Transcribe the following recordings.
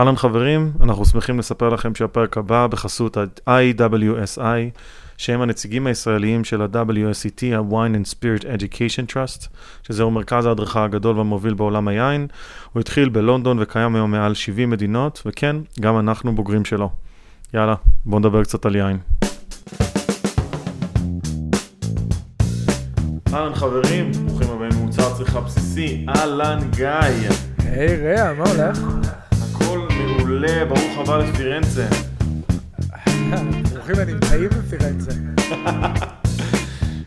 אהלן חברים, אנחנו שמחים לספר לכם שהפרק הבא בחסות ה-IWSI, שהם הנציגים הישראליים של ה-WSET, ה-Wine and Spirit Education Trust, שזהו מרכז ההדרכה הגדול והמוביל בעולם היין. הוא התחיל בלונדון וקיים היום מעל 70 מדינות, וכן, גם אנחנו בוגרים שלו. יאללה, בואו נדבר קצת על יין. אהלן חברים, ברוכים הבאים ממוצר צריכה בסיסי, אהלן גיא. היי רע, מה הולך? מעולה, ברוך הבא לפירנצה. ברוכים הנמצאים בפירנצה.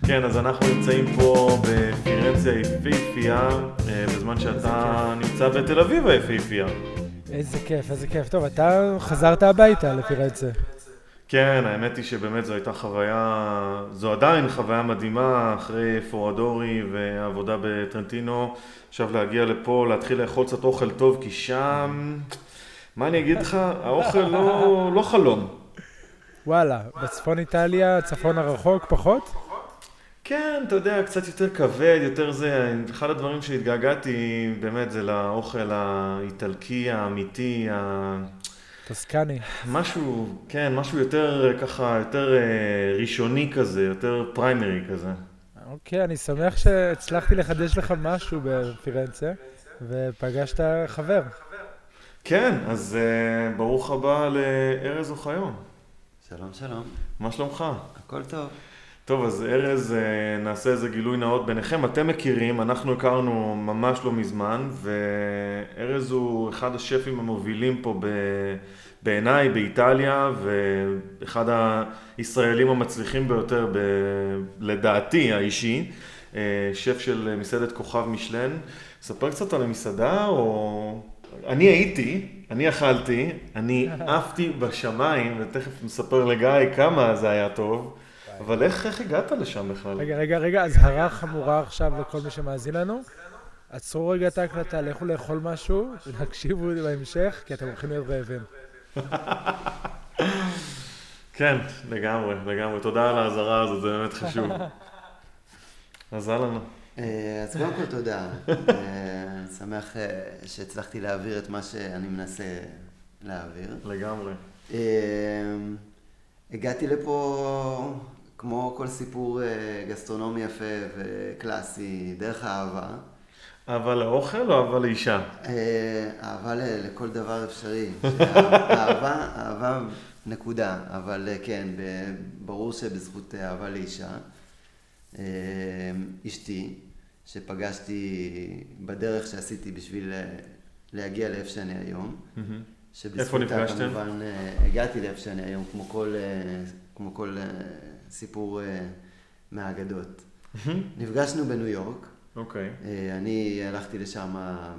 כן, אז אנחנו נמצאים פה בפירנצה היפהפייה, אה, בזמן שאתה נמצא בתל אביב היפהפייה. איזה כיף, איזה כיף. טוב, אתה חזרת הביתה לפירנצה. כן, האמת היא שבאמת זו הייתה חוויה, זו עדיין חוויה מדהימה אחרי פורדורי והעבודה בטרנטינו. עכשיו להגיע לפה, להתחיל לאכול קצת אוכל טוב, כי שם, מה אני אגיד לך, האוכל לא, לא חלום. וואלה, בצפון איטליה, צפון הרחוק, פחות? כן, אתה יודע, קצת יותר כבד, יותר זה, אחד הדברים שהתגעגעתי באמת זה לאוכל האיטלקי האמיתי, ה... טוסקני. משהו, כן, משהו יותר ככה, יותר אה, ראשוני כזה, יותר פריימרי כזה. אוקיי, אני שמח שהצלחתי לחדש לך משהו בפירנצה, ופגשת חבר. כן, אז אה, ברוך הבא לארז אוחיון. שלום, שלום. מה שלומך? הכל טוב. טוב, אז ארז, אה, נעשה איזה גילוי נאות ביניכם. אתם מכירים, אנחנו הכרנו ממש לא מזמן, וארז הוא אחד השפים המובילים פה ב... בעיניי באיטליה, ואחד הישראלים המצליחים ביותר, ב... לדעתי האישי, אה, שף של מסעדת כוכב משלן. ספר קצת על המסעדה, או... אני הייתי, אני אכלתי, אני עפתי בשמיים, ותכף נספר לגיא כמה זה היה טוב. אבל איך, איך הגעת לשם בכלל? רגע, רגע, רגע, אזהרה חמורה עכשיו לכל מי שמאזין לנו. עצרו רגע את ההקלטה, לכו לאכול משהו, ותקשיבו בהמשך, כי אתם הולכים להיות רעבים. כן, לגמרי, לגמרי. תודה על האזהרה הזאת, זה באמת חשוב. אז אהלן. אה, אז קודם כל תודה. אה, שמח אה, שהצלחתי להעביר את מה שאני מנסה להעביר. לגמרי. הגעתי לפה כמו כל סיפור גסטרונומי יפה וקלאסי, דרך אהבה. אהבה לאוכל או אהבה לאישה? אהבה לכל דבר אפשרי. אהבה, אהבה נקודה, אבל כן, ברור שבזכות אהבה לאישה. אשתי, שפגשתי בדרך שעשיתי בשביל להגיע לאיפה שאני היום. איפה נפגשתם? כמובן הגעתי לאיפה שאני היום, כמו כל, כמו כל סיפור מהאגדות. נפגשנו בניו יורק. אוקיי. Okay. אני הלכתי לשם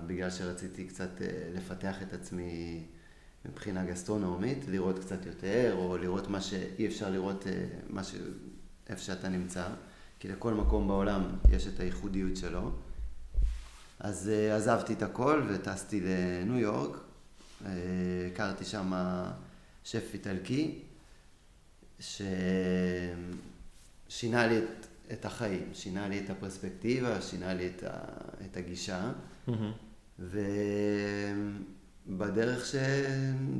בגלל שרציתי קצת לפתח את עצמי מבחינה גסטרונומית, לראות קצת יותר, או לראות מה שאי אפשר לראות, מה ש... איפה שאתה נמצא. כי לכל מקום בעולם יש את הייחודיות שלו. אז uh, עזבתי את הכל וטסתי לניו יורק, uh, הכרתי שם שף איטלקי, ששינה לי את, את החיים, שינה לי את הפרספקטיבה, שינה לי את, ה, את הגישה. Mm-hmm. ובדרך ש...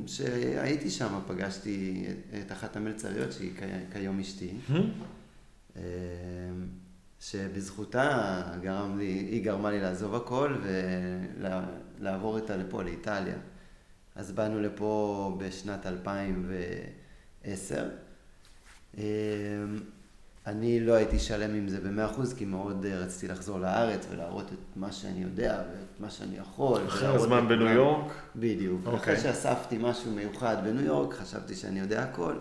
שהייתי שם פגשתי את אחת המלצריות שהיא כיום אשתי. Mm-hmm. שבזכותה גרם לי, היא גרמה לי לעזוב הכל ולעבור איתה לפה, לאיטליה. אז באנו לפה בשנת 2010. אני לא הייתי שלם עם זה במאה אחוז, כי מאוד רציתי לחזור לארץ ולהראות את מה שאני יודע ואת מה שאני יכול. אחרי הזמן בניו יורק? בדיוק. Okay. אחרי שאספתי משהו מיוחד בניו יורק, חשבתי שאני יודע הכל.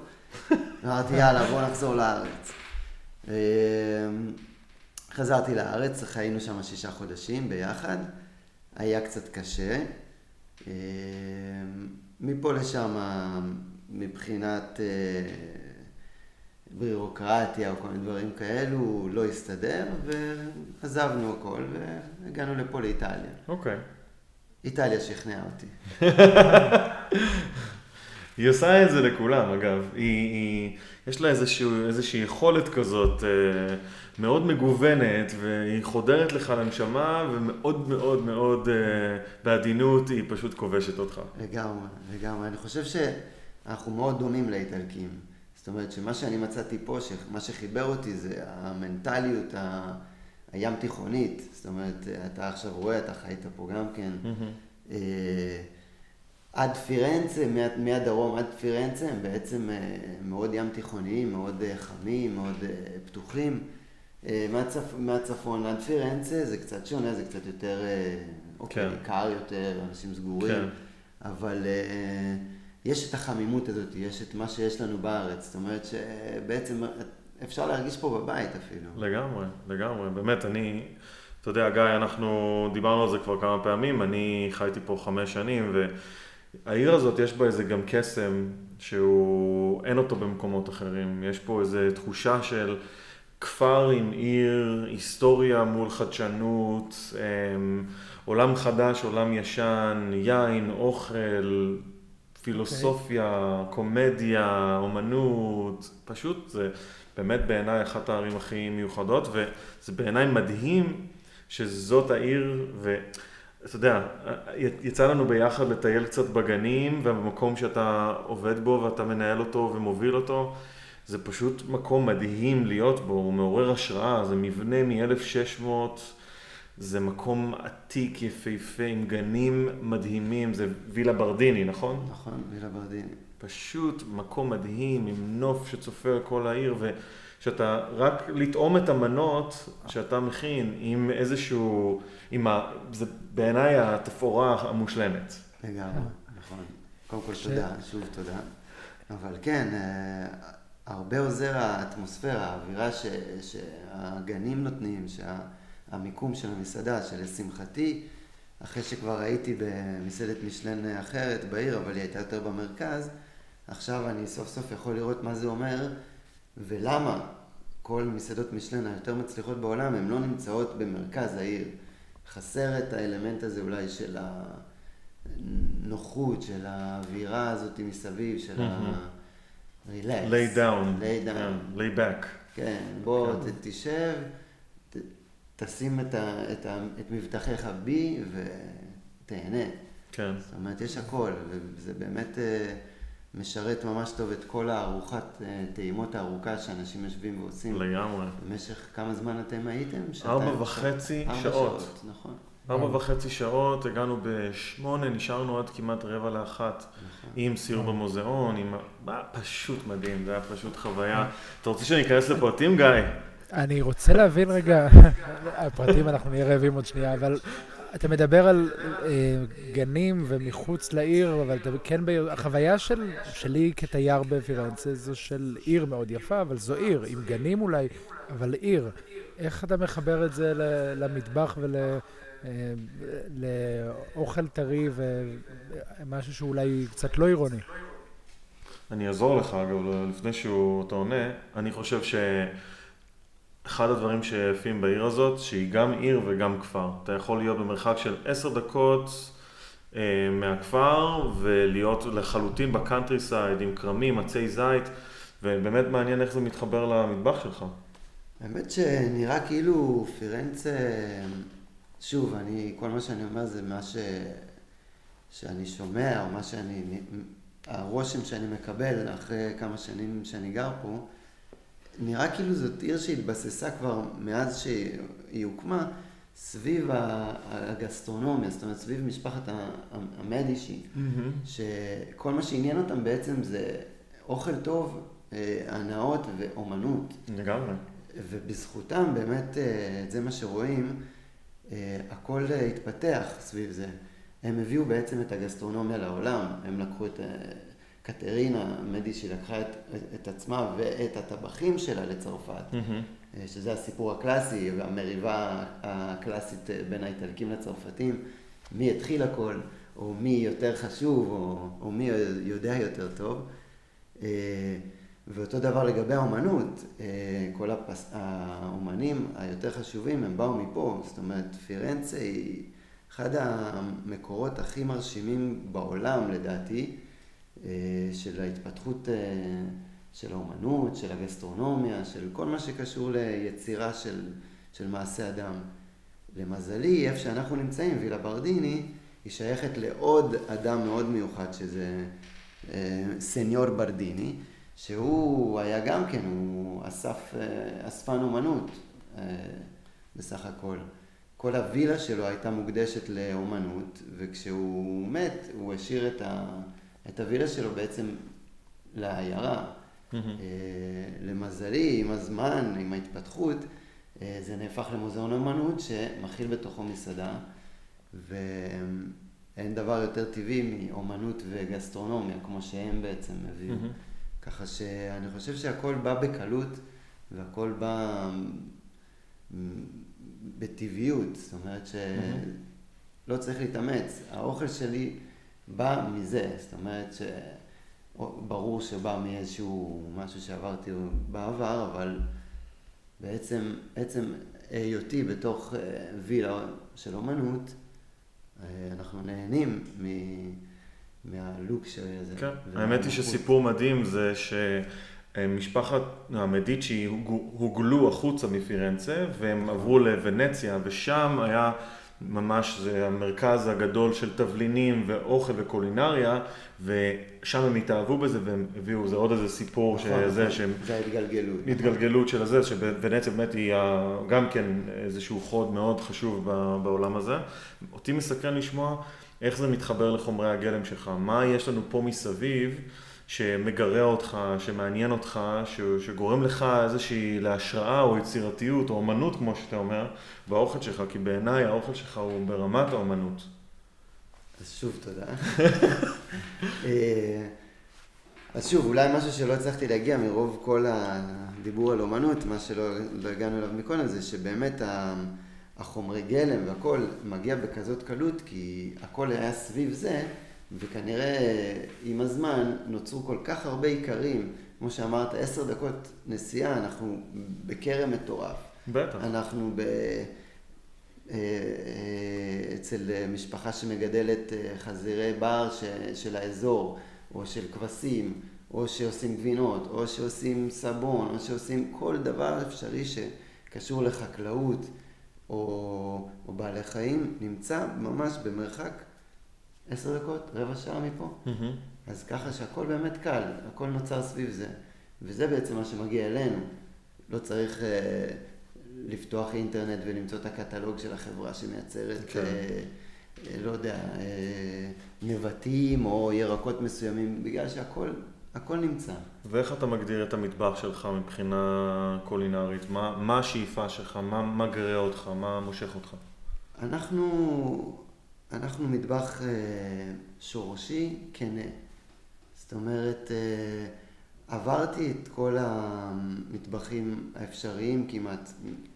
אמרתי, יאללה, בוא נחזור לארץ. חזרתי לארץ, חיינו שם שישה חודשים ביחד, היה קצת קשה. מפה לשם, מבחינת בירוקרטיה או כל מיני דברים כאלו, לא הסתדר, ועזבנו הכל והגענו לפה לאיטליה. אוקיי. Okay. איטליה שכנעה אותי. היא עושה את זה לכולם, אגב. היא, היא, יש לה איזשהו, איזושהי יכולת כזאת אה, מאוד מגוונת, והיא חודרת לך לנשמה, ומאוד מאוד מאוד אה, בעדינות היא פשוט כובשת אותך. לגמרי, לגמרי. אני חושב שאנחנו מאוד דומים לאיטלקים. זאת אומרת שמה שאני מצאתי פה, מה שחיבר אותי זה המנטליות ה... הים תיכונית. זאת אומרת, אתה עכשיו רואה, אתה חיית פה גם כן. Mm-hmm. עד פירנצה, מהדרום עד פירנצה, הם בעצם אה, מאוד ים תיכוניים, מאוד אה, חמים, מאוד אה, פתוחים. מהצפ... מהצפון עד פירנצה זה קצת שונה, זה קצת יותר, אוקיי, כן. קר יותר, אנשים סגורים, כן. אבל יש את החמימות הזאת, יש את מה שיש לנו בארץ, זאת אומרת שבעצם אפשר להרגיש פה בבית אפילו. לגמרי, לגמרי, באמת, אני, אתה יודע, גיא, אנחנו דיברנו על זה כבר כמה פעמים, אני חייתי פה חמש שנים, ו... העיר הזאת יש בה איזה גם קסם שהוא, אין אותו במקומות אחרים. יש פה איזה תחושה של כפר עם עיר, היסטוריה מול חדשנות, אמ, עולם חדש, עולם ישן, יין, אוכל, פילוסופיה, okay. קומדיה, אומנות, פשוט זה באמת בעיניי אחת הערים הכי מיוחדות, וזה בעיניי מדהים שזאת העיר, ו... אתה יודע, יצא לנו ביחד לטייל קצת בגנים, ובמקום שאתה עובד בו ואתה מנהל אותו ומוביל אותו, זה פשוט מקום מדהים להיות בו, הוא מעורר השראה, זה מבנה מ-1600, זה מקום עתיק, יפהפה, עם גנים מדהימים, זה וילה ברדיני, נכון? נכון, וילה ברדיני. פשוט מקום מדהים, עם נוף שצופה על כל העיר, ו... שאתה רק לטעום את המנות שאתה מכין עם איזשהו, עם ה... זה בעיניי התפאורה המושלמת. לגמרי, נכון. קודם כל תודה, שוב תודה. אבל כן, אה, הרבה עוזר האטמוספירה, האווירה ש, שהגנים נותנים, שהמיקום של המסעדה, שלשמחתי, אחרי שכבר הייתי במסעדת משלן אחרת בעיר, אבל היא הייתה יותר במרכז, עכשיו אני סוף סוף יכול לראות מה זה אומר ולמה כל מסעדות משלן היותר מצליחות בעולם, הן לא נמצאות במרכז העיר. חסר את האלמנט הזה אולי של הנוחות, של האווירה הזאת מסביב, של ה-relax. lay down. lay down. lay back. כן, בוא כן. תשב, תשים את, ה, את, ה, את מבטחיך בי ותהנה. כן. זאת אומרת, יש הכל, וזה באמת... אה, משרת ממש טוב את כל הארוחת אה, טעימות הארוכה שאנשים יושבים ועושים. לגמרי. במשך כמה זמן אתם הייתם? ארבע וחצי שעות. שעות, נכון. ארבע וחצי שעות, הגענו בשמונה, נשארנו עד כמעט רבע לאחת, נכון. עם סיור במוזיאון, עם... פשוט מדהים, זה היה פשוט חוויה. אתה רוצה שאני אכנס לפרטים, גיא? אני רוצה להבין רגע, הפרטים אנחנו נהיה רעבים עוד שנייה, אבל אתה מדבר על אה, גנים ומחוץ לעיר, אבל אתה כן, בעיר, החוויה של, שלי כתייר בפירנצה זו של עיר מאוד יפה, אבל זו עיר, עם גנים אולי, אבל עיר. איך אתה מחבר את זה למטבח ולאוכל אה, טרי ומשהו שאולי קצת לא עירוני? אני אעזור לך, אגב, לפני שאתה עונה. אני חושב ש... אחד הדברים שיפים בעיר הזאת, שהיא גם עיר וגם כפר. אתה יכול להיות במרחק של עשר דקות אה, מהכפר ולהיות לחלוטין ב countryside עם כרמים, עצי זית, ובאמת מעניין איך זה מתחבר למטבח שלך. האמת שנראה כאילו פירנצה, שוב, אני, כל מה שאני אומר זה מה ש, שאני שומע, או מה שאני, הרושם שאני מקבל אחרי כמה שנים שאני גר פה, נראה כאילו זאת עיר שהתבססה כבר מאז שהיא הוקמה סביב הגסטרונומיה, זאת אומרת סביב משפחת המדישי, mm-hmm. שכל מה שעניין אותם בעצם זה אוכל טוב, אה, הנאות ואומנות. לגמרי. ובזכותם באמת, אה, זה מה שרואים, אה, הכל התפתח סביב זה. הם הביאו בעצם את הגסטרונומיה לעולם, הם לקחו את קטרינה מדישי לקחה את, את עצמה ואת הטבחים שלה לצרפת, mm-hmm. שזה הסיפור הקלאסי והמריבה הקלאסית בין האיטלקים לצרפתים, מי התחיל הכל, או מי יותר חשוב, או, או מי יודע יותר טוב. אה, ואותו דבר לגבי האומנות, אה, כל הפס... האומנים היותר חשובים הם באו מפה, זאת אומרת פירנצה היא אחד המקורות הכי מרשימים בעולם לדעתי של ההתפתחות של האומנות, של הגסטרונומיה, של כל מה שקשור ליצירה של, של מעשה אדם. למזלי, איפה שאנחנו נמצאים, וילה ברדיני, היא שייכת לעוד אדם מאוד מיוחד, שזה אה, סניור ברדיני, שהוא היה גם כן, הוא אסף, אה, אספן אומנות אה, בסך הכל. כל הווילה שלו הייתה מוקדשת לאומנות, וכשהוא מת, הוא השאיר את, ה, את הווילה שלו בעצם לעיירה. Mm-hmm. למזלי, עם הזמן, עם ההתפתחות, זה נהפך למוזיאון אומנות שמכיל בתוכו מסעדה, ואין דבר יותר טבעי מאומנות וגסטרונומיה, כמו שהם בעצם מביאים. Mm-hmm. ככה שאני חושב שהכל בא בקלות, והכל בא בטבעיות, זאת אומרת שלא צריך להתאמץ. האוכל שלי בא מזה, זאת אומרת שברור שבא מאיזשהו משהו שעברתי בעבר, אבל בעצם עצם היותי בתוך אה, וילה של אומנות, אה, אנחנו נהנים מ... מהלוק של זה. כן, האמת היא שסיפור מדהים זה שמשפחת המדיצ'י הוגלו החוצה מפירנצה והם עברו לוונציה ושם היה ממש, זה המרכז הגדול של תבלינים ואוכל וקולינריה ושם הם התאהבו בזה והם הביאו, זה עוד איזה סיפור נכון, שזה, נכון. שהם... זה ההתגלגלות. התגלגלות של הזה, שוונציה באמת היא גם כן איזשהו חוד מאוד חשוב בעולם הזה. אותי מסקרן לשמוע איך זה מתחבר לחומרי הגלם שלך, מה יש לנו פה מסביב. שמגרה אותך, שמעניין אותך, שגורם לך איזושהי להשראה או יצירתיות או אמנות, כמו שאתה אומר, באוכל שלך, כי בעיניי האוכל שלך הוא ברמת האמנות. אז שוב, תודה. אה, אז שוב, אולי משהו שלא הצלחתי להגיע מרוב כל הדיבור על אומנות, מה שלא לא הגענו אליו מקודם, זה שבאמת החומרי גלם והכל מגיע בכזאת קלות, כי הכל היה סביב זה, וכנראה עם הזמן נוצרו כל כך הרבה עיקרים, כמו שאמרת, עשר דקות נסיעה, אנחנו בכרם מטורף. בטח. אנחנו ב... אה, אצל משפחה שמגדלת אה, חזירי בר של האזור, או של כבשים, או שעושים גבינות, או שעושים סבון, או שעושים כל דבר אפשרי שקשור לחקלאות או, או בעלי חיים, נמצא ממש במרחק עשר דקות, רבע שעה מפה. Mm-hmm. אז ככה שהכל באמת קל, הכל נוצר סביב זה. וזה בעצם מה שמגיע אלינו. לא צריך uh, לפתוח אינטרנט ולמצוא את הקטלוג של החברה שמייצרת, כן. uh, לא יודע, uh, נבטים או ירקות מסוימים, בגלל שהכל הכל נמצא. ואיך אתה מגדיר את המטבח שלך מבחינה קולינרית? מה, מה השאיפה שלך? מה מגרה אותך? מה מושך אותך? אנחנו אנחנו מטבח אה, שורשי כנה. זאת אומרת, אה, עברתי את כל המטבחים האפשריים כמעט,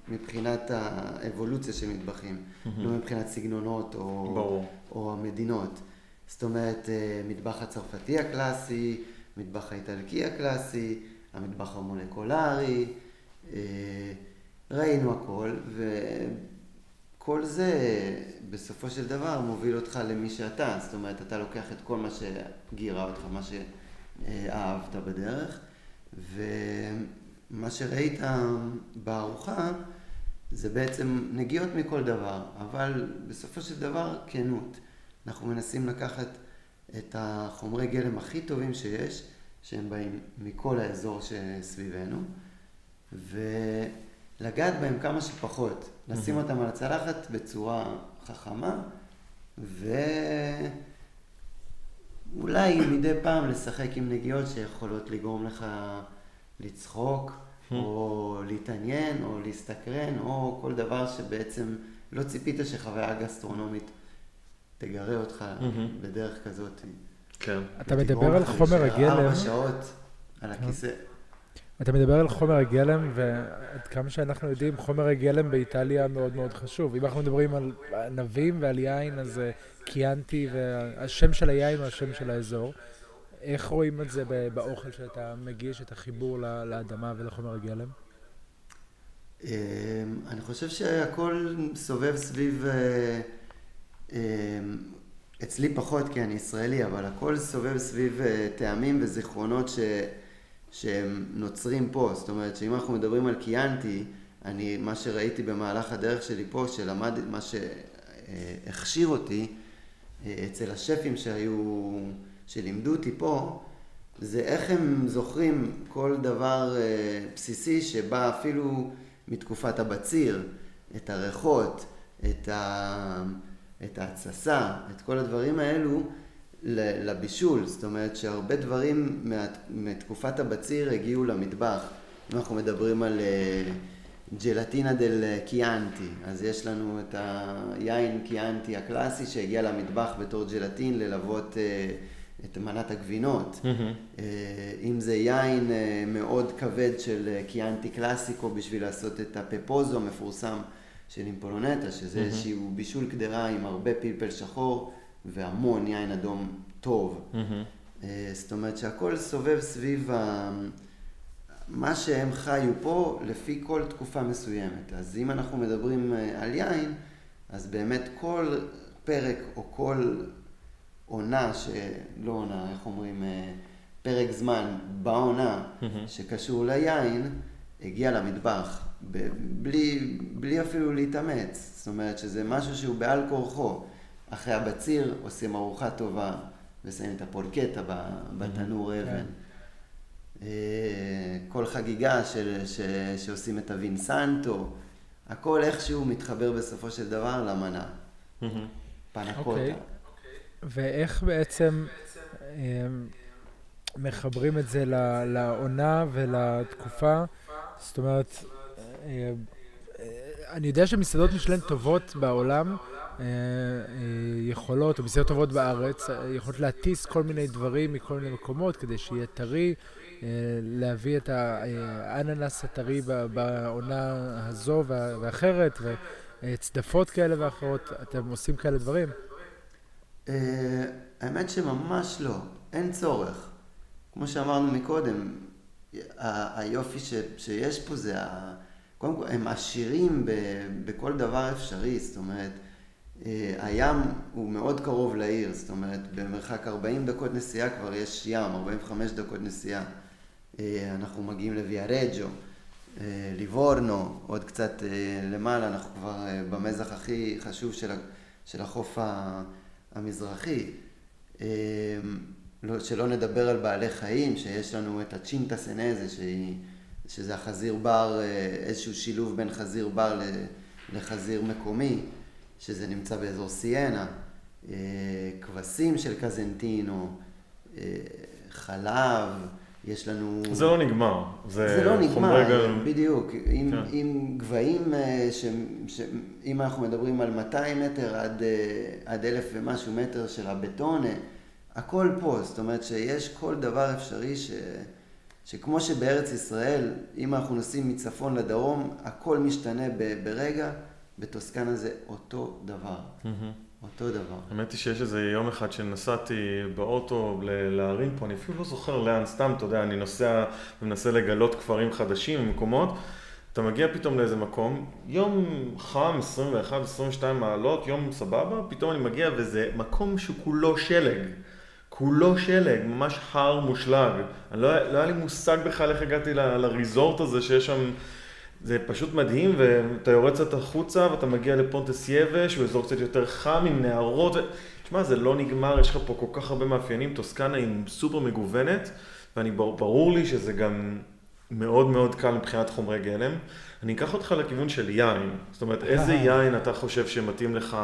מבחינת האבולוציה של מטבחים. לא מבחינת סגנונות או, או המדינות. זאת אומרת, אה, מטבח הצרפתי הקלאסי, מטבח האיטלקי הקלאסי, המטבח המולקולרי, ראינו הכל, וכל זה בסופו של דבר מוביל אותך למי שאתה, זאת אומרת, אתה לוקח את כל מה שגירה אותך, מה שאהבת בדרך, ומה שראית בארוחה זה בעצם נגיעות מכל דבר, אבל בסופו של דבר כנות. אנחנו מנסים לקחת את החומרי גלם הכי טובים שיש, שהם באים מכל האזור שסביבנו, ולגעת בהם כמה שפחות, לשים אותם על הצלחת בצורה חכמה, ואולי מדי פעם לשחק עם נגיעות שיכולות לגרום לך לצחוק, hmm. או להתעניין, או להסתקרן, או כל דבר שבעצם לא ציפית שחוויה גסטרונומית תגרה אותך hmm. בדרך כזאת. כן. אתה מדבר על חומר הגלם. ארבע שעות על הכיסא. אתה מדבר על חומר הגלם, ועד כמה שאנחנו יודעים, חומר הגלם באיטליה מאוד מאוד חשוב. אם אנחנו מדברים על ענבים ועל יין, אז קיאנטי, והשם של היין הוא השם של האזור. איך רואים את זה באוכל שאתה מגיש, את החיבור לאדמה ולחומר הגלם? אמ, אני חושב שהכל סובב סביב אמ, אצלי פחות כי אני ישראלי, אבל הכל סובב סביב אה, טעמים וזיכרונות ש... שהם נוצרים פה. זאת אומרת שאם אנחנו מדברים על קיאנטי, אני, מה שראיתי במהלך הדרך שלי פה, שלמד, מה שהכשיר אותי אה, אצל השפים שהיו, שלימדו אותי פה, זה איך הם זוכרים כל דבר אה, בסיסי שבא אפילו מתקופת הבציר, את הריחות, את, ה... את ההתססה, את כל הדברים האלו לבישול. זאת אומרת שהרבה דברים מתקופת הבציר הגיעו למטבח. אם אנחנו מדברים על אה, ג'לטינה דל קיאנטי, אז יש לנו את היין קיאנטי הקלאסי שהגיע למטבח בתור ג'לטין ללוות אה, את מנת הגבינות. Mm-hmm. אם זה יין מאוד כבד של קיאנטי קלאסיקו בשביל לעשות את הפפוזו המפורסם. של אימפולונטה, שזה mm-hmm. איזשהו בישול קדרה עם הרבה פלפל שחור והמון יין אדום טוב. Mm-hmm. זאת אומרת שהכל סובב סביב ה... מה שהם חיו פה לפי כל תקופה מסוימת. אז אם אנחנו מדברים אה, על יין, אז באמת כל פרק או כל עונה, שלא עונה, איך אומרים, אה, פרק זמן בעונה mm-hmm. שקשור ליין, הגיע למטבח. בלי, בלי אפילו להתאמץ. זאת אומרת שזה משהו שהוא בעל כורחו. אחרי הבציר עושים ארוחה טובה ושמים את הפולקטה בתנור כן. אבן. אה, כל חגיגה של, ש, שעושים את הווינסנטו, הכל איכשהו מתחבר בסופו של דבר למנה. פנקוטה. אוקיי. ואיך בעצם אה, מחברים את זה לעונה ולתקופה? זאת אומרת, אה, אני יודע שמסעדות משלן טובות בעולם אה, אה, יכולות, או מסעדות טובות בארץ, יכולות להטיס כל מיני דברים מכל מיני מקומות כדי שיהיה טרי, להביא את האננס הטרי בעונה הזו ואחרת, וצדפות כאלה ואחרות. אתם עושים כאלה דברים? האמת שממש לא, אין צורך. כמו שאמרנו מקודם, היופי שיש פה זה קודם כל, הם עשירים בכל דבר אפשרי, זאת אומרת, אה, הים הוא מאוד קרוב לעיר, זאת אומרת, במרחק 40 דקות נסיעה כבר יש ים, 45 דקות נסיעה. אה, אנחנו מגיעים לוויארג'ו, אה, ליבורנו, עוד קצת למעלה, אנחנו כבר במזח הכי חשוב של, החוף המזרחי. לא, שלא נדבר על בעלי חיים, שיש לנו את הצ'ינטה סנזה, שהיא... שזה החזיר בר, אה, איזשהו שילוב בין חזיר בר לחזיר מקומי, שזה נמצא באזור סיינה, אה, כבשים של קזנטינו, אה, חלב, יש לנו... זה לא נגמר. זה, זה לא נגמר, גל... בדיוק. עם, כן. עם גבהים, ש, ש, אם אנחנו מדברים על 200 מטר עד, עד אלף ומשהו מטר של הבטונה, הכל פה, זאת אומרת שיש כל דבר אפשרי ש... שכמו שבארץ ישראל, אם אנחנו נוסעים מצפון לדרום, הכל משתנה ברגע, בטוסקנה זה אותו דבר. אותו דבר. האמת היא שיש איזה יום אחד שנסעתי באוטו להרים פה, אני אפילו לא זוכר לאן, סתם, אתה יודע, אני נוסע ומנסה לגלות כפרים חדשים, מקומות, אתה מגיע פתאום לאיזה מקום, יום חם, 21-22 מעלות, יום סבבה, פתאום אני מגיע וזה מקום שכולו שלג. כולו שלג, ממש הר מושלג. אני לא, לא היה לי מושג בכלל איך הגעתי ל, לריזורט הזה שיש שם, זה פשוט מדהים, ואתה יורד קצת החוצה ואתה מגיע לפונטס יבש, הוא אזור קצת יותר חם עם נהרות. ו... תשמע, זה לא נגמר, יש לך פה כל כך הרבה מאפיינים, טוסקנה היא סופר מגוונת, ואני ברור לי שזה גם מאוד מאוד קל מבחינת חומרי גלם. אני אקח אותך לכיוון של יין. זאת אומרת, איזה יין אתה חושב שמתאים לך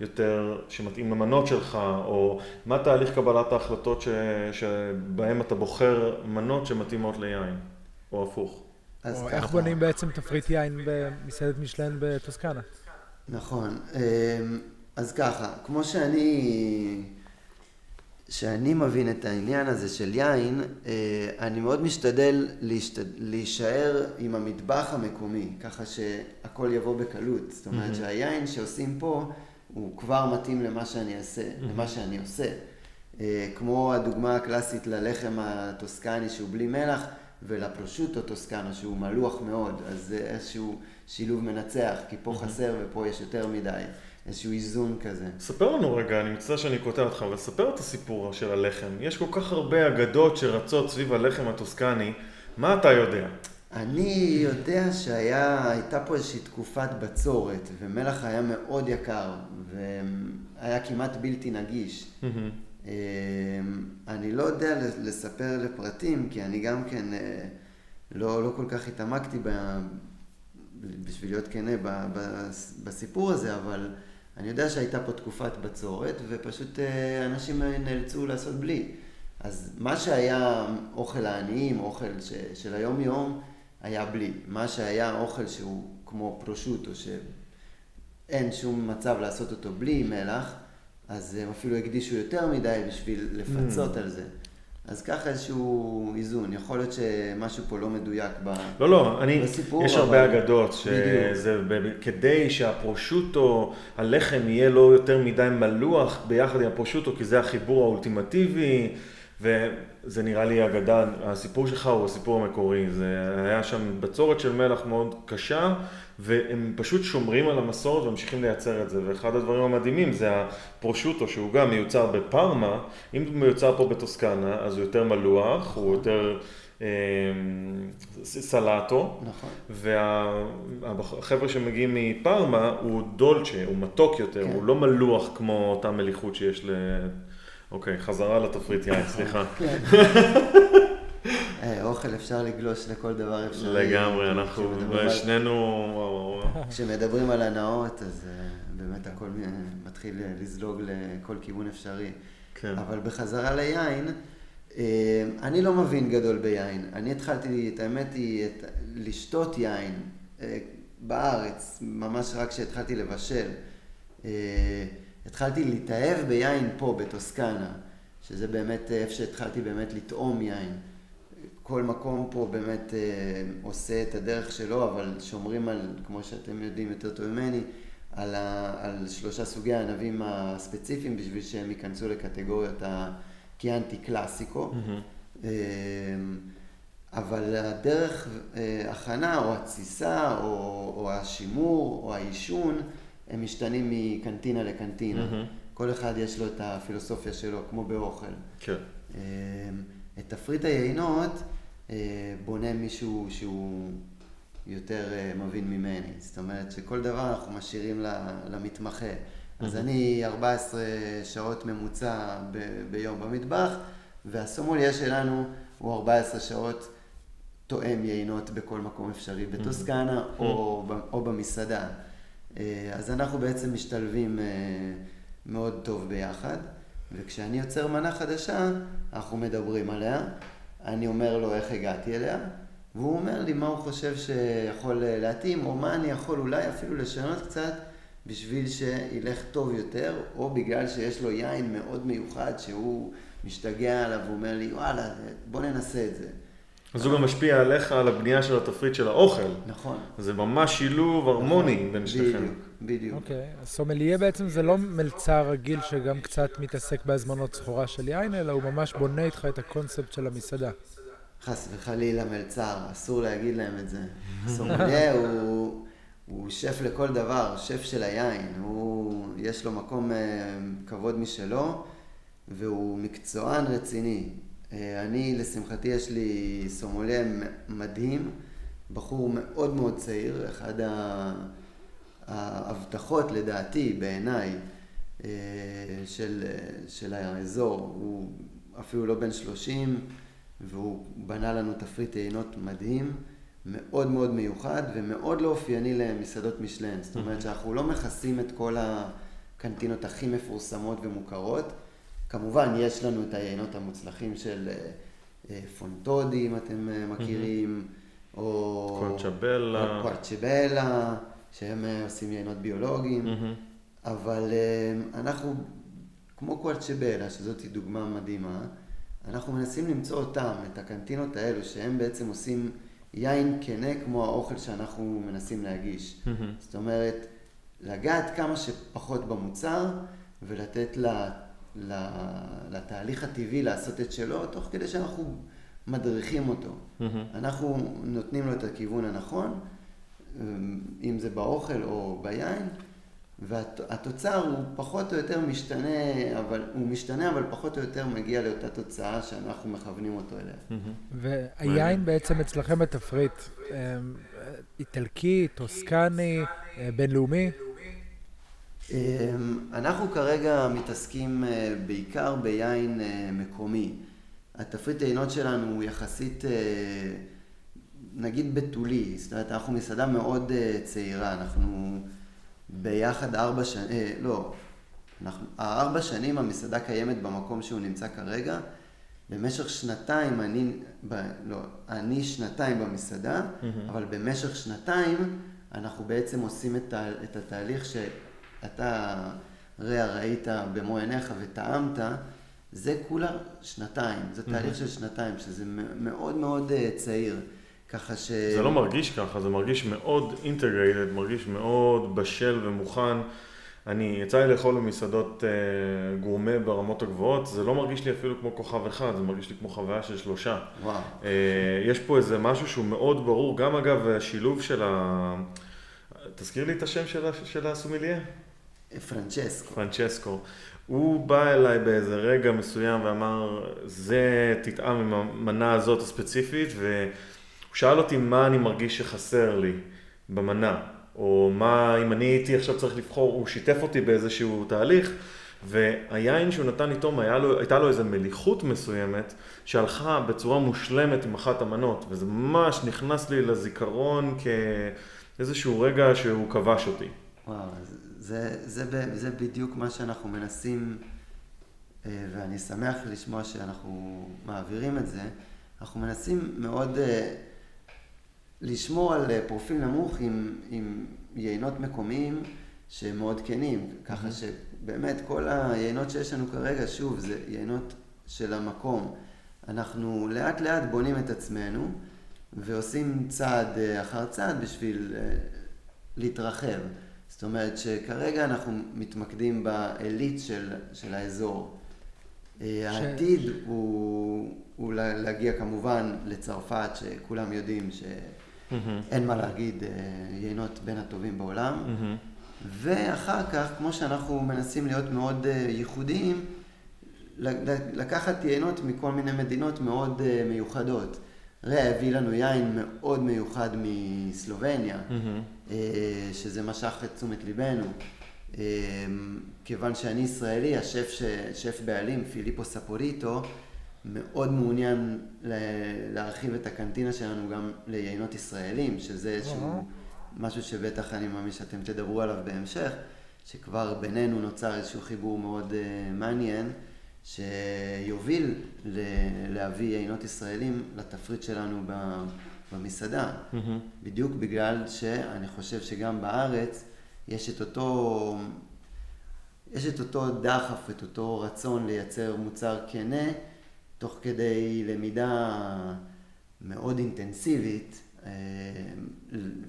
יותר, שמתאים למנות שלך, או מה תהליך קבלת ההחלטות ש... שבהם אתה בוחר מנות שמתאימות ליין, או הפוך. או איך בונים בעצם תפריט יין במסעדת משלן בטוסקנה? נכון. אמ, אז ככה, כמו שאני... שאני מבין את העניין הזה של יין, אה, אני מאוד משתדל להשתד... להישאר עם המטבח המקומי, ככה שהכל יבוא בקלות. זאת אומרת mm-hmm. שהיין שעושים פה, הוא כבר מתאים למה שאני אעשה, mm-hmm. למה שאני עושה. אה, כמו הדוגמה הקלאסית ללחם הטוסקני שהוא בלי מלח, ולפרושוטו טוסקנה שהוא מלוח מאוד, אז זה איזשהו שילוב מנצח, כי פה mm-hmm. חסר ופה יש יותר מדי. איזשהו איזון כזה. ספר לנו רגע, אני מצטער שאני קוטע אותך, אבל ספר את הסיפור של הלחם. יש כל כך הרבה אגדות שרצות סביב הלחם הטוסקני, מה אתה יודע? אני יודע שהייתה פה איזושהי תקופת בצורת, ומלח היה מאוד יקר, והיה כמעט בלתי נגיש. אמ, אני לא יודע לספר לפרטים, כי אני גם כן אה, לא, לא כל כך התעמקתי ב, בשביל להיות כנה בסיפור הזה, אבל אני יודע שהייתה פה תקופת בצורת, ופשוט אה, אנשים נאלצו לעשות בלי. אז מה שהיה אוכל העניים, אוכל ש, של היום-יום, היה בלי. מה שהיה אוכל שהוא כמו פרושוטו, שאין שום מצב לעשות אותו בלי מלח, אז הם אפילו הקדישו יותר מדי בשביל לפצות mm. על זה. אז ככה איזשהו איזון, יכול להיות שמשהו פה לא מדויק ב... לא, לא, אני, בסיפור, יש הרבה אגדות, שזה כדי שהפרושוטו, הלחם יהיה לא יותר מדי מלוח ביחד עם הפרושוטו, כי זה החיבור האולטימטיבי, וזה נראה לי אגדה, הסיפור שלך הוא הסיפור המקורי, זה היה שם בצורת של מלח מאוד קשה, והם פשוט שומרים על המסורת וממשיכים לייצר את זה, ואחד הדברים המדהימים זה הפרושוטו שהוא גם מיוצר בפארמה, אם הוא מיוצר פה בטוסקנה אז הוא יותר מלוח, הוא יותר אה, סלטו, נכון. והחבר'ה שמגיעים מפארמה הוא דולצ'ה, הוא מתוק יותר, כן. הוא לא מלוח כמו אותה מליחות שיש ל... אוקיי, חזרה לתפריט יין, סליחה. אה, אוכל אפשר לגלוש לכל דבר אפשרי. לגמרי, אנחנו שנינו... כשמדברים על הנאות, אז אה, באמת הכל מתחיל לזלוג לכל כיוון אפשרי. כן. אבל בחזרה ליין, אה, אני לא מבין גדול ביין. אני התחלתי, את האמת היא, את, לשתות יין בארץ, ממש רק כשהתחלתי לבשל. התחלתי להתאהב ביין פה, בטוסקנה, שזה באמת איפה שהתחלתי באמת לטעום יין. כל מקום פה באמת אה, עושה את הדרך שלו, אבל שומרים על, כמו שאתם יודעים יותר טוב ממני, על, ה, על שלושה סוגי הענבים הספציפיים בשביל שהם ייכנסו לקטגוריות הקיאנטי קלאסיקו. Mm-hmm. אבל הדרך אה, הכנה או התסיסה או, או השימור או העישון הם משתנים מקנטינה לקנטינה. Mm-hmm. כל אחד יש לו את הפילוסופיה שלו, כמו באוכל. כן. את תפריט היינות אה, בונה מישהו שהוא יותר אה, מבין ממני. זאת אומרת שכל דבר אנחנו משאירים למתמחה. אז אני 14 שעות ממוצע ב- ביום במטבח, והסומוליה שלנו הוא 14 שעות תואם יינות בכל מקום אפשרי בטוסקנה או, או במסעדה. אה, אז אנחנו בעצם משתלבים מאוד טוב ביחד, וכשאני יוצר מנה חדשה, אנחנו מדברים עליה. אני אומר לו איך הגעתי אליה, והוא אומר לי מה הוא חושב שיכול להתאים, או מה אני יכול אולי אפילו לשנות קצת בשביל שילך טוב יותר, או בגלל שיש לו יין מאוד מיוחד שהוא משתגע עליו, הוא אומר לי, וואלה, בוא ננסה את זה. אז הוא גם משפיע עליך, על הבנייה של התפריט של האוכל. נכון. זה ממש שילוב הרמוני נכון. בין שניכם. בדיוק, בדיוק. אוקיי, okay. אז סומליה בעצם זה לא מלצר רגיל שגם קצת מתעסק בהזמנות סחורה של יין, אלא הוא ממש בונה איתך את הקונספט של המסעדה. חס וחלילה מלצר, אסור להגיד להם את זה. סומליה הוא, הוא שף לכל דבר, שף של היין. הוא, יש לו מקום אה, כבוד משלו, והוא מקצוען רציני. אה, אני, לשמחתי, יש לי סומוליה מדהים, בחור מאוד מאוד צעיר, אחד ההבטחות לדעתי, בעיניי, אה, של, של האזור, הוא אפילו לא בן שלושים, והוא בנה לנו תפריט טעינות מדהים, מאוד מאוד מיוחד ומאוד לא אופייני למסעדות משלן. זאת אומרת שאנחנו לא מכסים את כל הקנטינות הכי מפורסמות ומוכרות. כמובן, יש לנו את היינות המוצלחים של אה, אה, פונטודי, אם אתם אה, מכירים, או... קואצ'בלה. קואצ'בלה, שהם עושים יינות ביולוגיים, אבל אנחנו, כמו קואצ'בלה, שזאת דוגמה מדהימה, אנחנו מנסים למצוא אותם, את הקנטינות האלו, שהם בעצם עושים יין כנה כמו האוכל שאנחנו מנסים להגיש. זאת אומרת, לגעת כמה שפחות במוצר ולתת לה לתהליך הטבעי לעשות את שלו, תוך כדי שאנחנו מדריכים אותו. Mm-hmm. אנחנו נותנים לו את הכיוון הנכון, אם זה באוכל או ביין, והתוצר הוא פחות או יותר משתנה, אבל הוא משתנה, אבל פחות או יותר מגיע לאותה תוצאה שאנחנו מכוונים אותו אליה. והיין בעצם אצלכם בתפריט, אמ, איטלקי, טוסקני, אה, בינלאומי? אנחנו כרגע מתעסקים אה, בעיקר ביין אה, מקומי. התפריט העינות שלנו הוא יחסית, נגיד בתולי, זאת אומרת, אנחנו מסעדה מאוד צעירה, אנחנו ביחד ארבע שנים, אה, לא, אנחנו, הארבע שנים המסעדה קיימת במקום שהוא נמצא כרגע. במשך שנתיים, אני, ב, לא, אני שנתיים במסעדה, mm-hmm. אבל במשך שנתיים אנחנו בעצם עושים את, ה, את התהליך שאתה, רע, ראית במו עיניך וטעמת, זה כולה שנתיים, זה תהליך mm-hmm. של שנתיים, שזה מאוד מאוד uh, צעיר. ככה ש... זה לא מרגיש ככה, זה מרגיש מאוד אינטגרייטד, מרגיש מאוד בשל ומוכן. אני, יצא לי לאכול במסעדות אה, גורמה ברמות הגבוהות, זה לא מרגיש לי אפילו כמו כוכב אחד, זה מרגיש לי כמו חוויה של שלושה. וואו. אה, יש פה איזה משהו שהוא מאוד ברור, גם אגב השילוב של ה... תזכיר לי את השם של, של הסומיליה? פרנצ'סקו. פרנצ'סקו. הוא בא אליי באיזה רגע מסוים ואמר, זה תטעם עם המנה הזאת הספציפית, ו... הוא שאל אותי מה אני מרגיש שחסר לי במנה, או מה, אם אני הייתי עכשיו צריך לבחור, הוא שיתף אותי באיזשהו תהליך, והיין שהוא נתן איתו, לו, הייתה לו איזו מליחות מסוימת, שהלכה בצורה מושלמת עם אחת המנות, וזה ממש נכנס לי לזיכרון כאיזשהו רגע שהוא כבש אותי. וואו, זה, זה, זה, זה בדיוק מה שאנחנו מנסים, אה, ואני שמח לשמוע שאנחנו מעבירים את זה. אנחנו מנסים מאוד אה, לשמור על אה, פרופיל נמוך עם, עם יינות מקומיים שהם מאוד כנים, ככה שבאמת כל היינות שיש לנו כרגע, שוב, זה יינות של המקום. אנחנו לאט לאט בונים את עצמנו ועושים צעד אה, אחר צעד בשביל אה, להתרחב. זאת אומרת שכרגע אנחנו מתמקדים בעילית של, של האזור. ש... העתיד הוא, הוא להגיע כמובן לצרפת, שכולם יודעים ש... אין מה להגיד, אה, יינות בין הטובים בעולם. ואחר כך, כמו שאנחנו מנסים להיות מאוד אה, ייחודיים, לקחת יינות מכל מיני מדינות מאוד אה, מיוחדות. רע הביא לנו יין מאוד מיוחד מסלובניה. שזה משך את תשומת ליבנו. כיוון שאני ישראלי, השף, שף בעלים, פיליפו ספוריטו, מאוד מעוניין להרחיב את הקנטינה שלנו גם ליינות ישראלים, שזה איזשהו משהו שבטח אני מאמין שאתם תדברו עליו בהמשך, שכבר בינינו נוצר איזשהו חיבור מאוד uh, מעניין, שיוביל ל- להביא יינות ישראלים לתפריט שלנו במסעדה. Mm-hmm. בדיוק בגלל שאני חושב שגם בארץ יש את אותו, יש את אותו דחף, את אותו רצון לייצר מוצר כנה. תוך כדי למידה מאוד אינטנסיבית אה,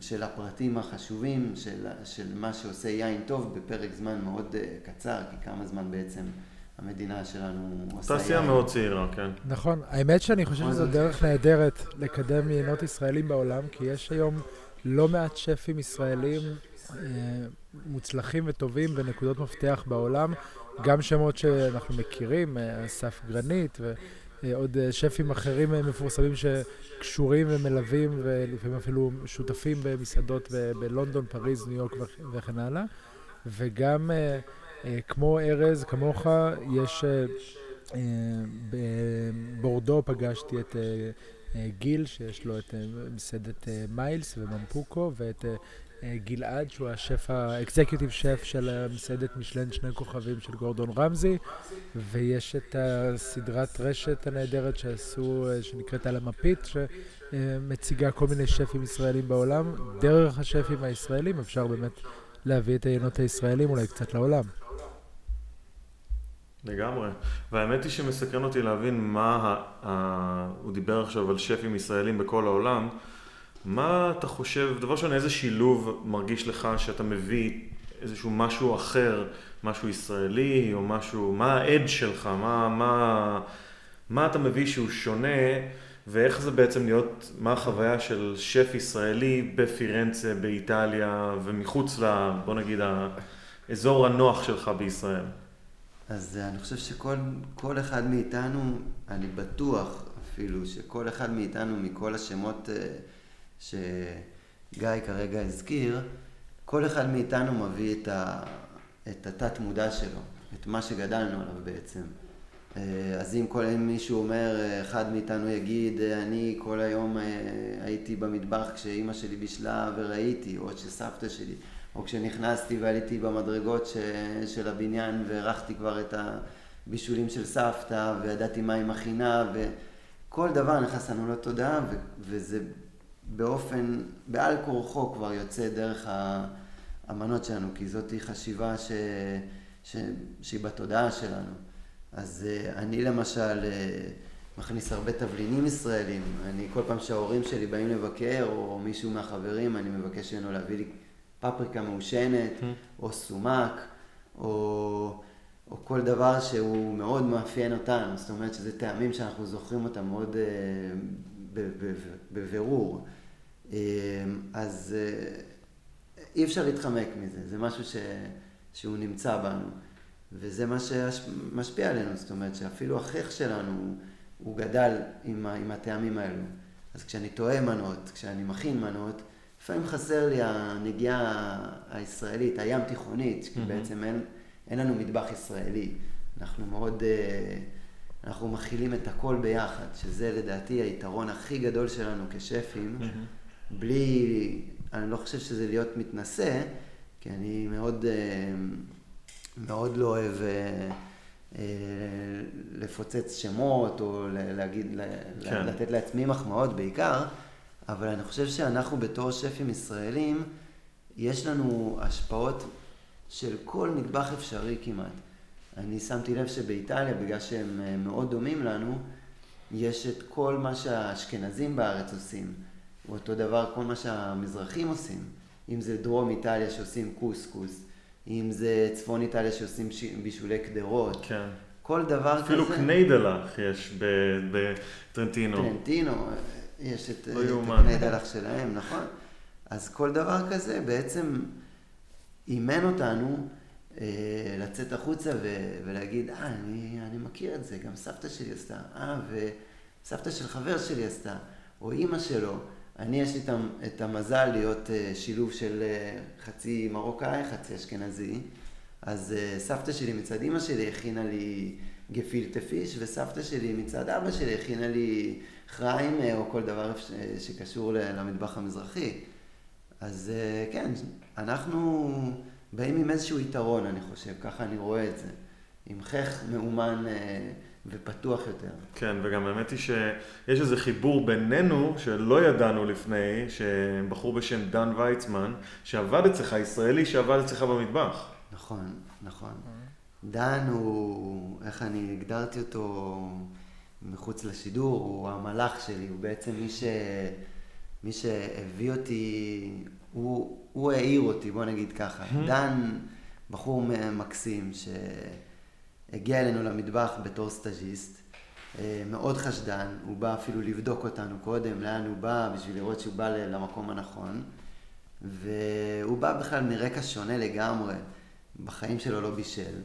של הפרטים החשובים, של, של מה שעושה יין טוב בפרק זמן מאוד אה, קצר, כי כמה זמן בעצם המדינה שלנו עושה יין. תעשייה מאוד צעירה, כן. נכון. האמת שאני חושב שזו דרך נהדרת לקדם יינות ישראלים בעולם, כי יש היום לא מעט שפים ישראלים אה, מוצלחים וטובים בנקודות מפתח בעולם. גם שמות שאנחנו מכירים, אסף גרנית ועוד שפים אחרים מפורסמים שקשורים ומלווים ולפעמים אפילו שותפים במסעדות בלונדון, פריז, ניו יורק וכן הלאה. וגם אה, אה, כמו ארז, כמוך, יש אה, בבורדו פגשתי את גיל, שיש לו את מסעדת מיילס וממפוקו, ואת אה, גלעד, שהוא השף, האקזקיוטיב שף של מסעדת משלן שני כוכבים של גורדון רמזי, ויש את הסדרת רשת הנהדרת שעשו, אה, שנקראת על המפית, שמציגה כל מיני שפים ישראלים בעולם. דרך השפים הישראלים אפשר באמת להביא את העיינות הישראלים אולי קצת לעולם. לגמרי. והאמת היא שמסקרן אותי להבין מה, ה... הוא דיבר עכשיו על שפים ישראלים בכל העולם. מה אתה חושב, דבר ראשון, איזה שילוב מרגיש לך שאתה מביא איזשהו משהו אחר, משהו ישראלי, או משהו, מה האדג' שלך, מה, מה, מה אתה מביא שהוא שונה, ואיך זה בעצם להיות, מה החוויה של שף ישראלי בפירנצה, באיטליה, ומחוץ ל... בוא נגיד, האזור הנוח שלך בישראל? אז אני חושב שכל אחד מאיתנו, אני בטוח אפילו, שכל אחד מאיתנו, מכל השמות שגיא כרגע הזכיר, כל אחד מאיתנו מביא את, ה, את התת מודע שלו, את מה שגדלנו עליו בעצם. אה, אז אם כל מישהו אומר, אחד מאיתנו יגיד, אני כל היום אה, הייתי במטבח כשאימא שלי בישלה וראיתי, או שסבתא שלי, או כשנכנסתי ועליתי במדרגות ש, של הבניין והערכתי כבר את הבישולים של סבתא, וידעתי מה היא מכינה, וכל דבר נכנס לנו לתודעה, וזה באופן, בעל כורחו כבר יוצא דרך האמנות שלנו, כי זאת חשיבה ש, ש, שהיא בתודעה שלנו. אז אה, אני למשל אה, מכניס הרבה תבלינים ישראלים. אני כל פעם שההורים שלי באים לבקר, או מישהו מהחברים, אני מבקש ממנו להביא לי פפריקה מעושנת, mm. או סומק, או, או כל דבר שהוא מאוד מאפיין אותנו. זאת אומרת שזה טעמים שאנחנו זוכרים אותם מאוד uh, בבירור. Uh, אז uh, אי אפשר להתחמק מזה, זה משהו ש, שהוא נמצא בנו. וזה מה שמשפיע עלינו, זאת אומרת שאפילו החייך שלנו, הוא גדל עם, עם הטעמים האלו. אז כשאני טועה מנות, כשאני מכין מנות, לפעמים חסר לי הנגיעה הישראלית, הים תיכונית, כי mm-hmm. בעצם אין, אין לנו מטבח ישראלי. אנחנו מאוד, אה, אנחנו מכילים את הכל ביחד, שזה לדעתי היתרון הכי גדול שלנו כשפים, mm-hmm. בלי, אני לא חושב שזה להיות מתנשא, כי אני מאוד... אה, מאוד לא אוהב אה, אה, לפוצץ שמות או להגיד, כן. לתת לעצמי מחמאות בעיקר, אבל אני חושב שאנחנו בתור שפים ישראלים, יש לנו השפעות של כל מטבח אפשרי כמעט. אני שמתי לב שבאיטליה, בגלל שהם מאוד דומים לנו, יש את כל מה שהאשכנזים בארץ עושים, אותו דבר כל מה שהמזרחים עושים. אם זה דרום איטליה שעושים קוסקוס, אם זה צפון איטליה שעושים בישולי קדרות. כן. כל דבר אפילו כזה. אפילו קניידלח יש בטרנטינו. טרנטינו, יש את, לא את הקניידלח שלהם, נכון? אז כל דבר כזה בעצם אימן אותנו אה, לצאת החוצה ו- ולהגיד, אה, אני, אני מכיר את זה, גם סבתא שלי עשתה, אה, וסבתא של חבר שלי עשתה, או אימא שלו. אני, יש לי את המזל להיות אה, שילוב של אה, חצי מרוקאי, חצי אשכנזי. אז אה, סבתא שלי מצד אימא שלי הכינה לי גפילטה פיש, וסבתא שלי מצד אבא שלי הכינה לי חריים או כל דבר שקשור למטבח המזרחי. אז כן, אנחנו באים עם איזשהו יתרון, אני חושב, ככה אני רואה את זה. עם חך מאומן ופתוח יותר. כן, וגם האמת היא שיש איזה חיבור בינינו שלא ידענו לפני, שבחור בשם דן ויצמן, שעבד אצלך, ישראלי שעבד אצלך במטבח. נכון, נכון. דן הוא, איך אני הגדרתי אותו מחוץ לשידור, הוא המלאך שלי, הוא בעצם מי, ש... מי שהביא אותי, הוא, הוא העיר אותי, בוא נגיד ככה. דן, בחור מקסים, ש... הגיע אלינו למטבח בתור סטאז'יסט, אה, מאוד חשדן, הוא בא אפילו לבדוק אותנו קודם, לאן הוא בא, בשביל לראות שהוא בא למקום הנכון, והוא בא בכלל מרקע שונה לגמרי, בחיים שלו לא בישל,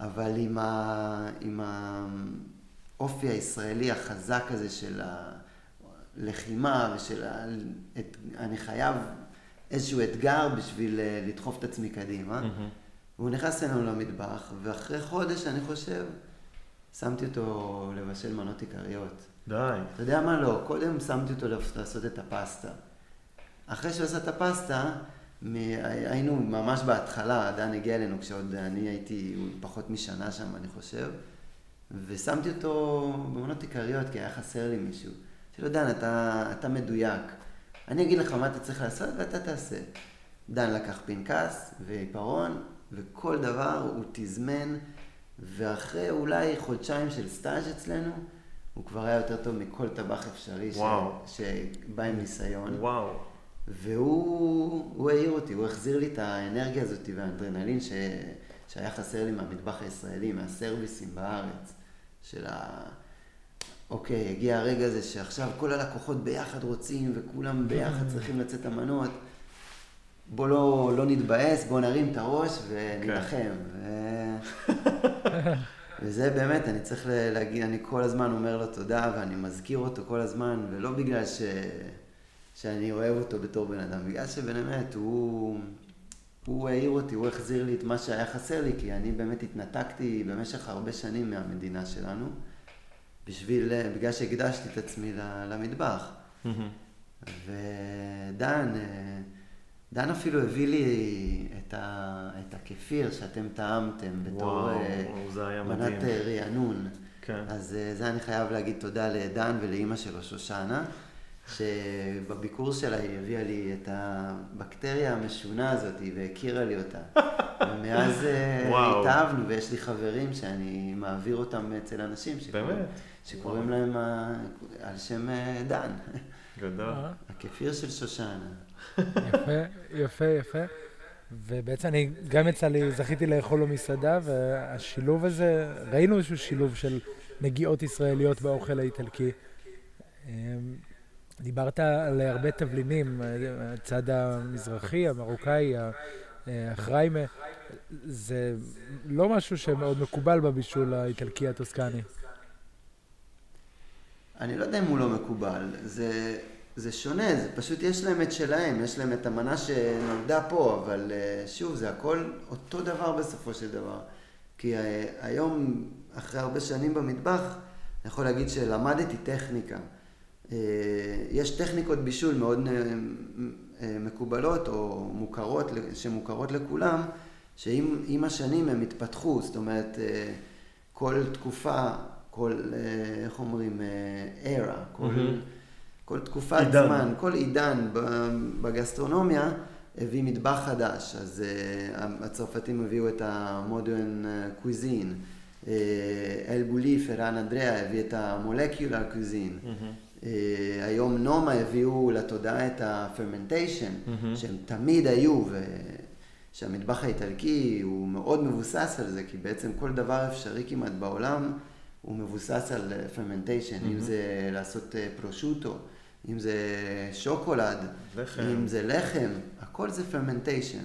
אבל עם, ה... עם האופי הישראלי החזק הזה של הלחימה ושל ה... את... אני חייב איזשהו אתגר בשביל אה, לדחוף את עצמי קדימה. Mm-hmm. והוא נכנס אלינו למטבח, ואחרי חודש, אני חושב, שמתי אותו לבשל מנות עיקריות. די. אתה יודע מה? לא. קודם שמתי אותו לעשות את הפסטה. אחרי שהוא עשה את הפסטה, מ... היינו ממש בהתחלה, דן הגיע אלינו כשעוד אני הייתי פחות משנה שם, אני חושב, ושמתי אותו במנות עיקריות, כי היה חסר לי מישהו. אמרתי לו, דן, אתה, אתה מדויק. אני אגיד לך מה אתה צריך לעשות ואתה תעשה. דן לקח פנקס ועיפרון, וכל דבר הוא תזמן, ואחרי אולי חודשיים של סטאז' אצלנו, הוא כבר היה יותר טוב מכל טבח אפשרי ש... שבא עם ניסיון. וואו. והוא העיר אותי, הוא החזיר לי את האנרגיה הזאת והאדרנלין ש... שהיה חסר לי מהמטבח הישראלי, מהסרוויסים בארץ, של ה... אוקיי, הגיע הרגע הזה שעכשיו כל הלקוחות ביחד רוצים וכולם ביחד צריכים לצאת המנות. בוא לא, לא נתבאס, בוא נרים את הראש ונילחם. כן. ו... וזה באמת, אני צריך להגיד, אני כל הזמן אומר לו תודה ואני מזכיר אותו כל הזמן, ולא בגלל ש... שאני אוהב אותו בתור בן אדם, בגלל שבאמת הוא, הוא העיר אותי, הוא החזיר לי את מה שהיה חסר לי, כי אני באמת התנתקתי במשך הרבה שנים מהמדינה שלנו, בשביל, בגלל שהקדשתי את עצמי למטבח. ודן, דן אפילו הביא לי את, ה, את הכפיר שאתם טעמתם בתור וואו, מנת רענון. כן. אז זה אני חייב להגיד תודה לדן ולאימא שלו, שושנה. שבביקור שלה היא הביאה לי את הבקטריה המשונה הזאת והכירה לי אותה. ומאז אה, התאהבנו ויש לי חברים שאני מעביר אותם אצל אנשים. שקוראים, באמת? שקוראים להם על שם אה, דן. גדול. הכפיר של שושנה. יפה, יפה, יפה. ובעצם אני, גם יצא לי, זכיתי לאכול לו מסעדה, והשילוב הזה, ראינו איזשהו שילוב של נגיעות ישראליות באוכל האיטלקי. אמ, דיברת על הרבה תבלינים, הצד המזרחי, המרוקאי, החריימה, זה לא משהו שמאוד מקובל בבישול האיטלקי הטוסקני. אני לא יודע אם הוא לא מקובל, זה, זה שונה, זה פשוט יש להם את שלהם, יש להם את המנה שנולדה פה, אבל אה, שוב, זה הכל אותו דבר בסופו של דבר. כי אה, היום, אחרי הרבה שנים במטבח, אני יכול להגיד שלמדתי טכניקה. אה, יש טכניקות בישול מאוד מקובלות או מוכרות, שמוכרות לכולם, שעם השנים הם התפתחו, זאת אומרת, כל תקופה, כל, איך אומרים, era, כל, mm-hmm. כל תקופת עידן. זמן, כל עידן בגסטרונומיה הביא מטבח חדש. אז הצרפתים הביאו את ה modern cuisine, אל בולי, פרן אדריאה הביא את המולקיולר. Mm-hmm. אה, היום נומה הביאו לתודעה את ה fermentation, mm-hmm. שהם תמיד היו, ושהמטבח האיטלקי הוא מאוד מבוסס על זה, כי בעצם כל דבר אפשרי כמעט בעולם הוא מבוסס על fermentation, mm-hmm. אם זה לעשות אה, פרושוטו, אם זה שוקולד, לחם. אם זה לחם, הכל זה fermentation.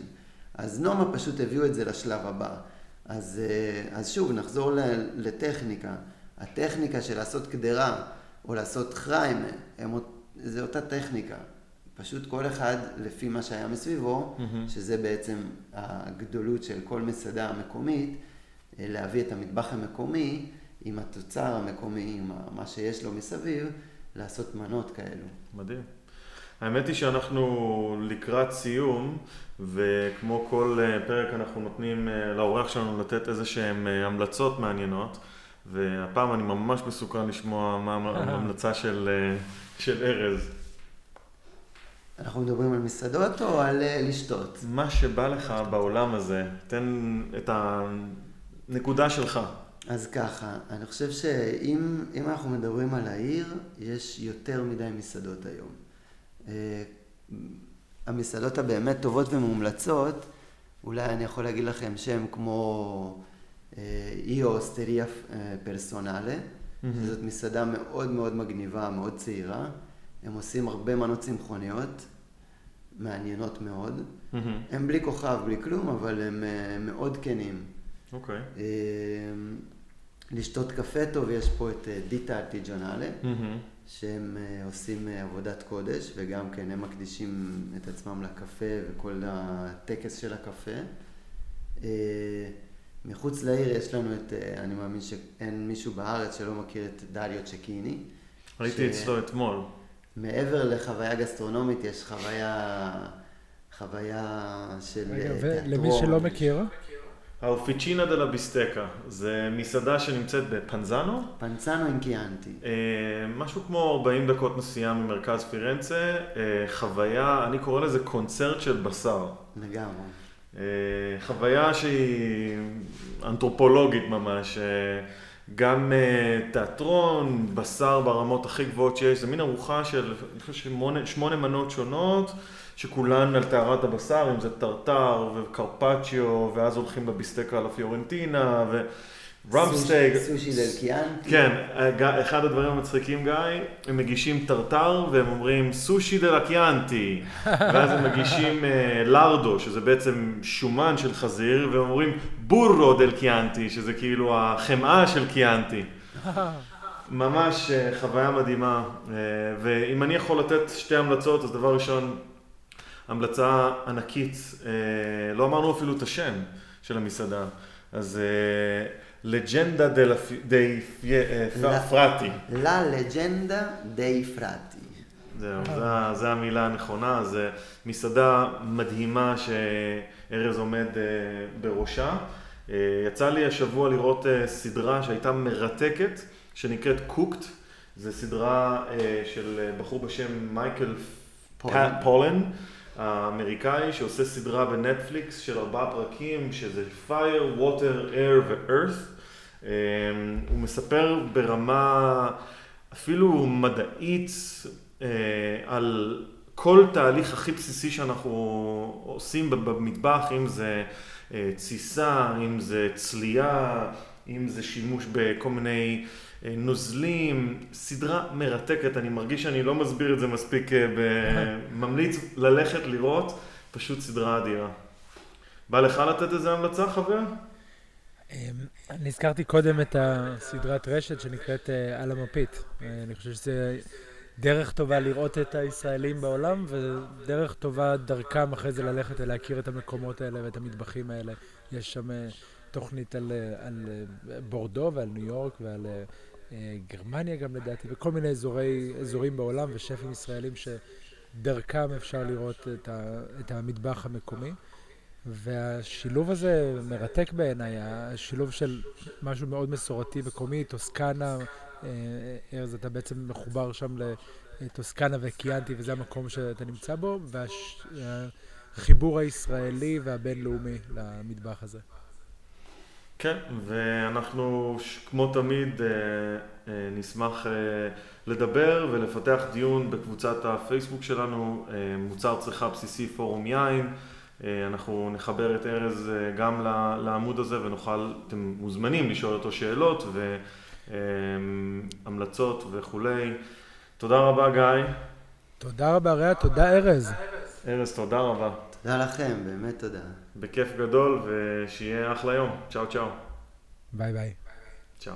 אז נומה פשוט הביאו את זה לשלב הבא. אז, אה, אז שוב, נחזור לטכניקה. הטכניקה של לעשות קדרה, או לעשות חריימה, זה אותה טכניקה. פשוט כל אחד לפי מה שהיה מסביבו, mm-hmm. שזה בעצם הגדולות של כל מסעדה המקומית, אה, להביא את המטבח המקומי עם התוצר המקומי, עם מה שיש לו מסביב, לעשות מנות כאלו. מדהים. האמת היא שאנחנו לקראת סיום, וכמו כל אה, פרק אנחנו נותנים אה, לאורח שלנו לתת איזה שהן המלצות מעניינות. והפעם אני ממש מסוכן לשמוע מה ההמלצה של, אה, של ארז. אנחנו מדברים על מסעדות או על אה, לשתות? מה שבא לך בעולם הזה, תן את הנקודה שלך. אז ככה, אני חושב שאם אנחנו מדברים על העיר, יש יותר מדי מסעדות היום. אה, המסעדות הבאמת טובות ומומלצות, אולי אני יכול להגיד לכם שם כמו io אוסטריה פרסונלה, זאת מסעדה מאוד מאוד מגניבה, מאוד צעירה. הם עושים הרבה מנות צמחוניות, מעניינות מאוד. הם בלי כוכב, בלי כלום, אבל הם uh, מאוד כנים. אוקיי. Okay. לשתות קפה טוב, יש פה את uh, דיטה ארטיג'ונלה, mm-hmm. שהם uh, עושים uh, עבודת קודש, וגם כן הם מקדישים את עצמם לקפה וכל הטקס של הקפה. מחוץ לעיר יש לנו את, אה, אני מאמין שאין מישהו בארץ שלא מכיר את דליו צ'קיני. ראיתי ש... אצלו אתמול. מעבר לחוויה גסטרונומית, יש חוויה, חוויה של רגע, אה, תיאטרון. למי שלא מכיר? האופיצ'ינה דה לביסטקה, זה מסעדה שנמצאת בפנזנו. פנזנו אינקיאנטי. אה, משהו כמו 40 דקות נסיעה ממרכז פירנצה, אה, חוויה, אני קורא לזה קונצרט של בשר. לגמרי. אה, חוויה שהיא אנתרופולוגית ממש, גם תיאטרון, בשר ברמות הכי גבוהות שיש, זה מין ארוחה של, אני חושב שמונה, שמונה מנות שונות, שכולן על טהרת הבשר, אם זה טרטר וקרפצ'יו, ואז הולכים ב bistecca alla fiorentina, ו... rump steak. sushi del Chian. כן, אחד הדברים המצחיקים, גיא, הם מגישים טרטר והם אומרים sushi del Chianti, ואז הם מגישים אה, lardo, שזה בעצם שומן של חזיר, והם אומרים burro del Chianti, שזה כאילו החמאה של קיאנטי. ממש אה, חוויה מדהימה, אה, ואם אני יכול לתת שתי המלצות, אז דבר ראשון, המלצה ענקית, אה, לא אמרנו אפילו את השם של המסעדה, אז לג'נדה די פרטי. לה לג'נדה די פרטי. זהו, זו- המילה הנכונה, זו מסעדה מדהימה שארז עומד אה, בראשה. אה, יצא לי השבוע לראות סדרה שהייתה מרתקת, שנקראת קוקט. זו סדרה של בחור בשם מייקל פולן. פולן, האמריקאי, שעושה סדרה בנטפליקס של ארבעה פרקים, שזה Fire, Water, Air ו-Earth. אה, הוא מספר ברמה אפילו מדעית אה, על כל תהליך הכי בסיסי שאנחנו עושים במטבח, אם זה אה, תסיסה, אם זה צלייה, אם זה שימוש בכל מיני נוזלים, סדרה מרתקת, אני מרגיש שאני לא מסביר את זה מספיק, אה, ב- ממליץ ללכת לראות, פשוט סדרה אדירה. בא לך לתת איזה המלצה, חבר? אמ, אני הזכרתי קודם את הסדרת רשת שנקראת אה, על המפית. אה, אני חושב שזה דרך טובה לראות את הישראלים בעולם, ודרך טובה דרכם אחרי זה ללכת ולהכיר את המקומות האלה ואת המטבחים האלה. יש שם אה, תוכנית על, אה, על אה, בורדו ועל ניו יורק ועל אה, אה, גרמניה גם לדעתי, וכל מיני אזורי, אזורים בעולם ושפים ישראלים שדרכם אפשר לראות את, ה, את המטבח המקומי. והשילוב הזה מרתק בעיניי, השילוב של משהו מאוד מסורתי מקומי, טוסקנה, אה, ארז, אתה בעצם מחובר שם לטוסקנה וקיאנטי, וזה המקום שאתה נמצא בו, והחיבור הישראלי והבינלאומי למטבח הזה. כן, ואנחנו, כמו תמיד, אה, אה, נשמח אה, לדבר ולפתח דיון בקבוצת הפייסבוק שלנו, מוצר צריכה בסיסי פורום יין. אנחנו נחבר את ארז גם לעמוד הזה ונוכל, אתם מוזמנים לשאול אותו שאלות והמלצות וכולי. תודה רבה, גיא. תודה רבה, רע, תודה, ארז. ארז, תודה רבה. תודה לכם, באמת תודה. בכיף גדול ושיהיה אחלה יום. צ'או צ'או. ביי ביי. צ'או.